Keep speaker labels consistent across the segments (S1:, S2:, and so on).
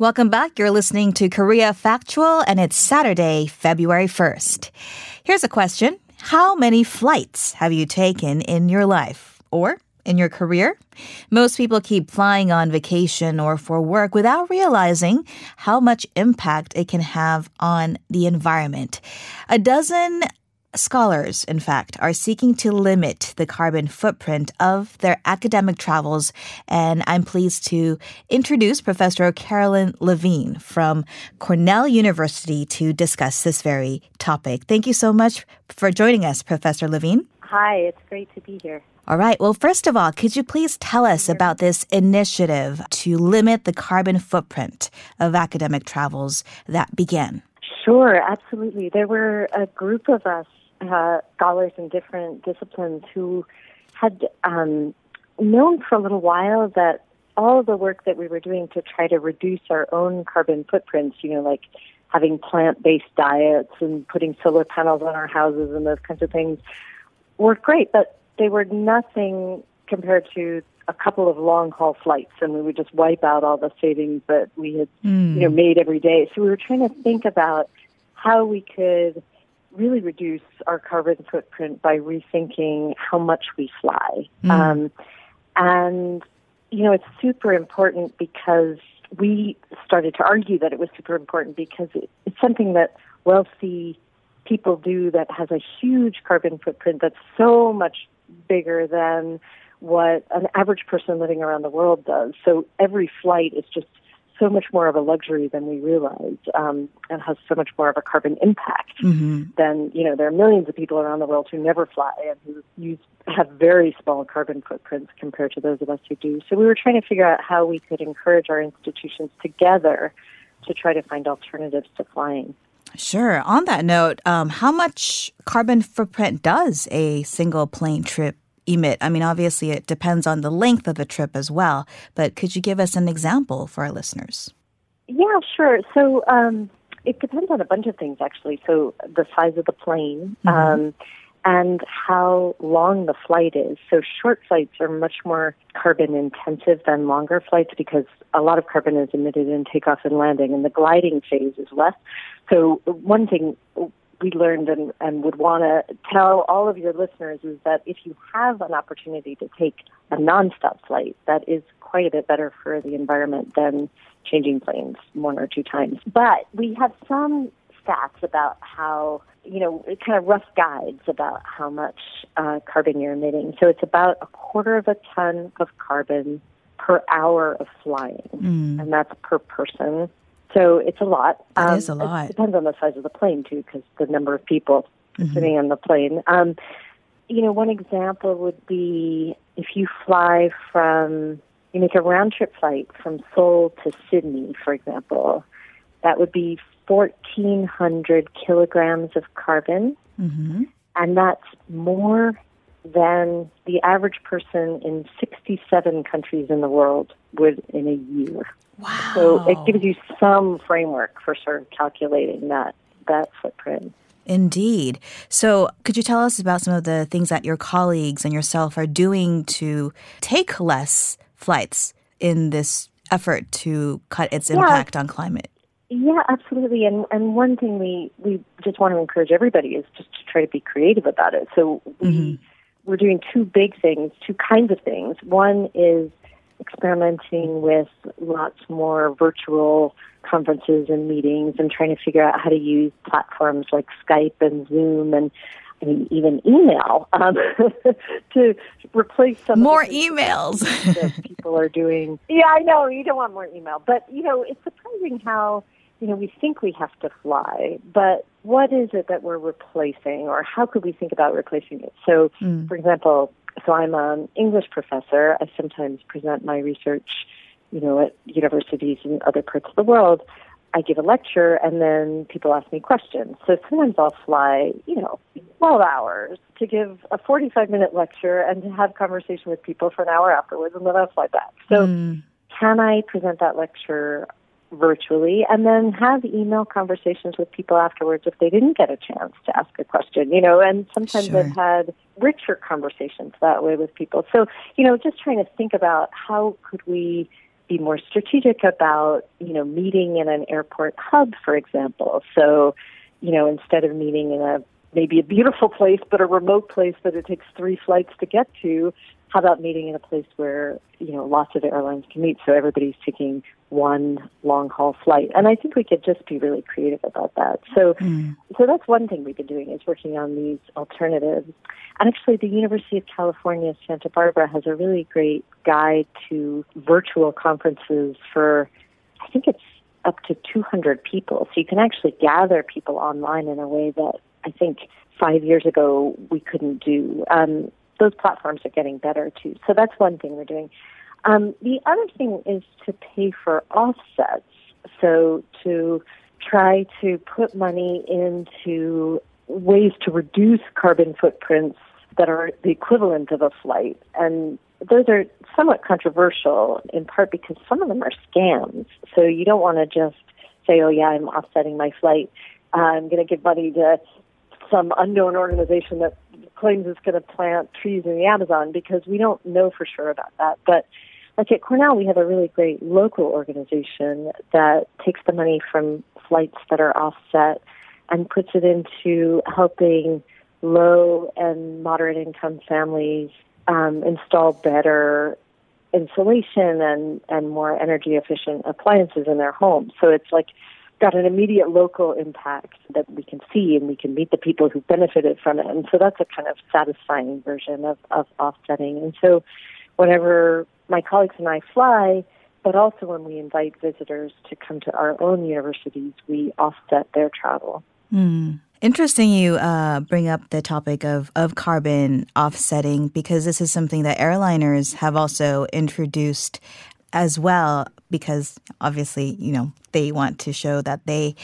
S1: Welcome back. You're listening to Korea Factual, and it's Saturday, February 1st. Here's a question How many flights have you taken in your life? Or in your career? Most people keep flying on vacation or for work without realizing how much impact it can have on the environment. A dozen Scholars, in fact, are seeking to limit the carbon footprint of their academic travels, and I'm pleased to introduce Professor Caroline Levine from Cornell University to discuss this very topic. Thank you so much for joining us, Professor Levine.
S2: Hi, it's great to be here.
S1: All right. Well, first of all, could you please tell us about this initiative to limit the carbon footprint of academic travels that began?
S2: Sure, absolutely. There were a group of us uh, scholars in different disciplines who had um, known for a little while that all the work that we were doing to try to reduce our own carbon footprints, you know, like having plant based diets and putting solar panels on our houses and those kinds of things, were great, but they were nothing compared to a couple of long haul flights and we would just wipe out all the savings that we had mm. you know made every day. So we were trying to think about how we could really reduce our carbon footprint by rethinking how much we fly. Mm. Um, and, you know, it's super important because we started to argue that it was super important because it, it's something that wealthy people do that has a huge carbon footprint that's so much bigger than what an average person living around the world does. So every flight is just so much more of a luxury than we realize um, and has so much more of a carbon impact mm-hmm. than, you know, there are millions of people around the world who never fly and who use, have very small carbon footprints compared to those of us who do. So we were trying to figure out how we could encourage our institutions together to try to find alternatives to flying.
S1: Sure. On that note, um, how much carbon footprint does a single plane trip emit? I mean, obviously, it depends on the length of the trip as well, but could you give us an example for our listeners?
S2: Yeah, sure. So um, it depends on a bunch of things, actually. So the size of the plane. Mm-hmm. Um, and how long the flight is. So short flights are much more carbon intensive than longer flights because a lot of carbon is emitted in takeoff and landing, and the gliding phase is less. So one thing we learned and, and would want to tell all of your listeners is that if you have an opportunity to take a nonstop flight, that is quite a bit better for the environment than changing planes one or two times. But we have some stats about how, you know, kind of rough guides about how much uh, carbon you're emitting. So it's about a quarter of a ton of carbon per hour of flying, mm. and that's per person. So it's a lot.
S1: It um, is a lot.
S2: It depends on the size of the plane too, because the number of people mm-hmm. sitting on the plane. Um, you know, one example would be if you fly from, you make a round trip flight from Seoul to Sydney, for example. That would be 1,400 kilograms of carbon, mm-hmm. and that's more than the average person in 67 countries in the world would in a year.
S1: Wow.
S2: So it gives you some framework for sort of calculating that that footprint.
S1: Indeed. So, could you tell us about some of the things that your colleagues and yourself are doing to take less flights in this effort to cut its impact yeah. on climate?
S2: Yeah, absolutely. And and one thing we we just want to encourage everybody is just to try to be creative about it. So we mm-hmm. we're doing two big things, two kinds of things. One is experimenting with lots more virtual conferences and meetings and trying to figure out how to use platforms like Skype and Zoom and I mean, even email um, to replace some
S1: more emails
S2: that people are doing. Yeah, I know you don't want more email, but you know it's surprising how you know we think we have to fly, but what is it that we're replacing, or how could we think about replacing it? So, mm. for example, so I'm an English professor. I sometimes present my research, you know, at universities in other parts of the world. I give a lecture and then people ask me questions. So sometimes I'll fly, you know, 12 hours to give a 45 minute lecture and to have conversation with people for an hour afterwards and then I'll fly back. So mm. can I present that lecture virtually and then have email conversations with people afterwards if they didn't get a chance to ask a question, you know, and sometimes sure. I've had richer conversations that way with people. So, you know, just trying to think about how could we be more strategic about, you know, meeting in an airport hub, for example. So, you know, instead of meeting in a maybe a beautiful place, but a remote place that it takes three flights to get to, how about meeting in a place where you know lots of airlines can meet? So everybody's taking one long haul flight. And i think we could just be really creative about that. So mm. so that's one thing we've been doing is working on these alternatives. And actually the university of california santa barbara has a really great guide to virtual conferences for i think it's up to 200 people. So you can actually gather people online in a way that i think five years ago we couldn't do um, those platforms are getting better too. So that's one thing we're doing. Um, the other thing is to pay for offsets. So to try to put money into ways to reduce carbon footprints that are the equivalent of a flight. And those are somewhat controversial in part because some of them are scams. So you don't want to just say, oh, yeah, I'm offsetting my flight. Uh, I'm going to give money to some unknown organization that claims it's going to plant trees in the Amazon because we don't know for sure about that. But like at Cornell, we have a really great local organization that takes the money from flights that are offset and puts it into helping low and moderate income families um, install better insulation and, and more energy efficient appliances in their homes. So it's like got an immediate local impact that we can see and we can meet the people who benefited from it. And so that's a kind of satisfying version of, of offsetting. And so whenever my colleagues and I fly, but also when we invite visitors to come to our own universities, we offset their travel.
S1: Mm. Interesting you uh, bring up the topic of, of carbon offsetting because this is something that airliners have also introduced as well because obviously, you know, they want to show that they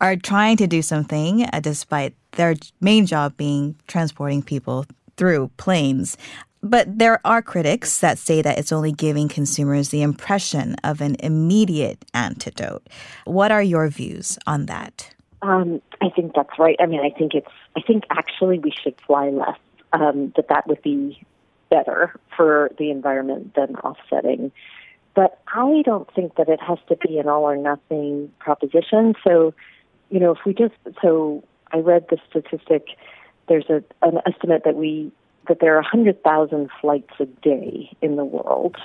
S1: are trying to do something uh, despite their main job being transporting people through planes. But there are critics that say that it's only giving consumers the impression of an immediate antidote. What are your views on that?
S2: Um, I think that's right. I mean, I think it's. I think actually we should fly less. Um, that that would be better for the environment than offsetting. But I don't think that it has to be an all or nothing proposition. So, you know, if we just, so I read the statistic, there's a, an estimate that we, that there are 100,000 flights a day in the world.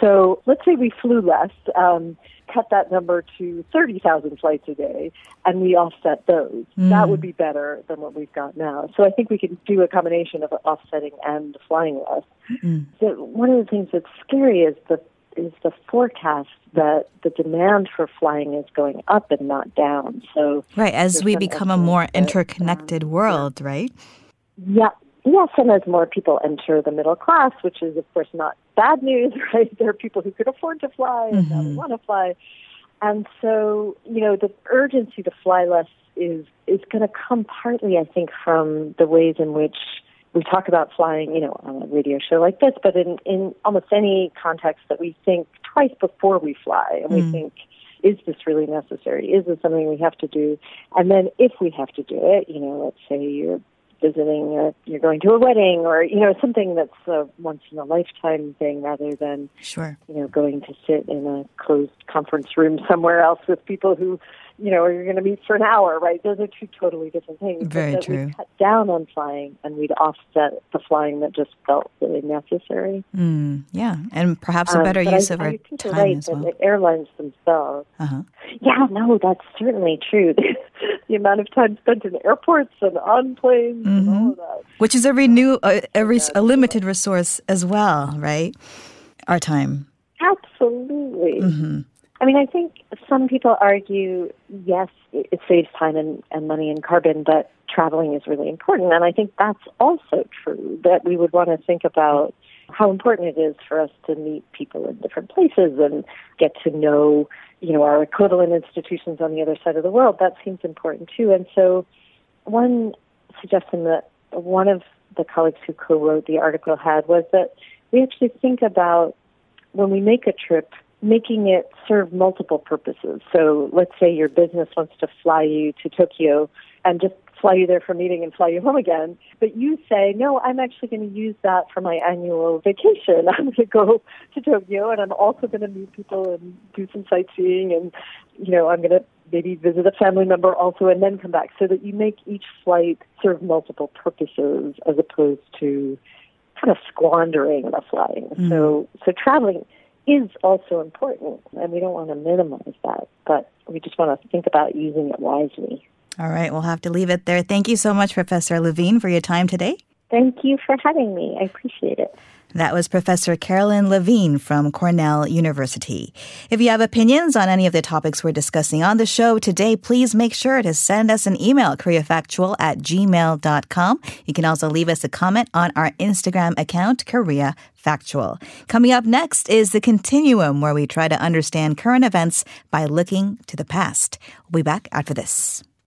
S2: So let's say we flew less, um, cut that number to 30,000 flights a day, and we offset those. Mm. That would be better than what we've got now. So I think we can do a combination of offsetting and flying less. Mm. So one of the things that's scary is the is the forecast that the demand for flying is going up and not down. So
S1: right as we become a more interconnected um, world, right?
S2: Yeah. Yes, and as more people enter the middle class, which is of course not bad news, right? There are people who could afford to fly and mm-hmm. want to fly, and so you know the urgency to fly less is is going to come partly, I think, from the ways in which we talk about flying, you know, on a radio show like this, but in, in almost any context that we think twice before we fly and mm. we think, is this really necessary? Is this something we have to do? And then if we have to do it, you know, let's say you're visiting or you're going to a wedding or, you know, something that's a once in a lifetime thing rather than,
S1: sure.
S2: you know, going to sit in a closed conference room somewhere else with people who you know, or you're going to meet for an hour, right? Those are two totally different things.
S1: Very
S2: but
S1: true.
S2: We'd cut down on flying and we'd offset the flying that just felt really necessary.
S1: Mm, yeah, and perhaps a um, better um, use
S2: I,
S1: of I
S2: our
S1: time
S2: right,
S1: as well.
S2: The airlines themselves.
S1: Uh-huh.
S2: Yeah, no, that's certainly true. the amount of time spent in airports and on planes mm-hmm. and all of that.
S1: Which is every new, a, a, res- a limited resource as well, right? Our time.
S2: Absolutely. Mm-hmm. I mean, I think some people argue, yes, it saves time and, and money and carbon, but traveling is really important. And I think that's also true, that we would want to think about how important it is for us to meet people in different places and get to know, you know, our equivalent institutions on the other side of the world. That seems important too. And so one suggestion that one of the colleagues who co-wrote the article had was that we actually think about when we make a trip making it serve multiple purposes. So let's say your business wants to fly you to Tokyo and just fly you there for a meeting and fly you home again. But you say, no, I'm actually going to use that for my annual vacation. I'm going to go to Tokyo and I'm also going to meet people and do some sightseeing and, you know, I'm going to maybe visit a family member also and then come back so that you make each flight serve multiple purposes as opposed to kind of squandering the flying. Mm. So, so traveling is also important, and we don't want to minimize that, but we just want to think about using it wisely.
S1: All right, we'll have to leave it there. Thank you so much, Professor Levine, for your time today.
S2: Thank you for having me. I appreciate it.
S1: That was Professor Caroline Levine from Cornell University. If you have opinions on any of the topics we're discussing on the show today, please make sure to send us an email, koreafactual at gmail.com. You can also leave us a comment on our Instagram account, Korea Factual. Coming up next is the continuum where we try to understand current events by looking to the past. We'll be back after this.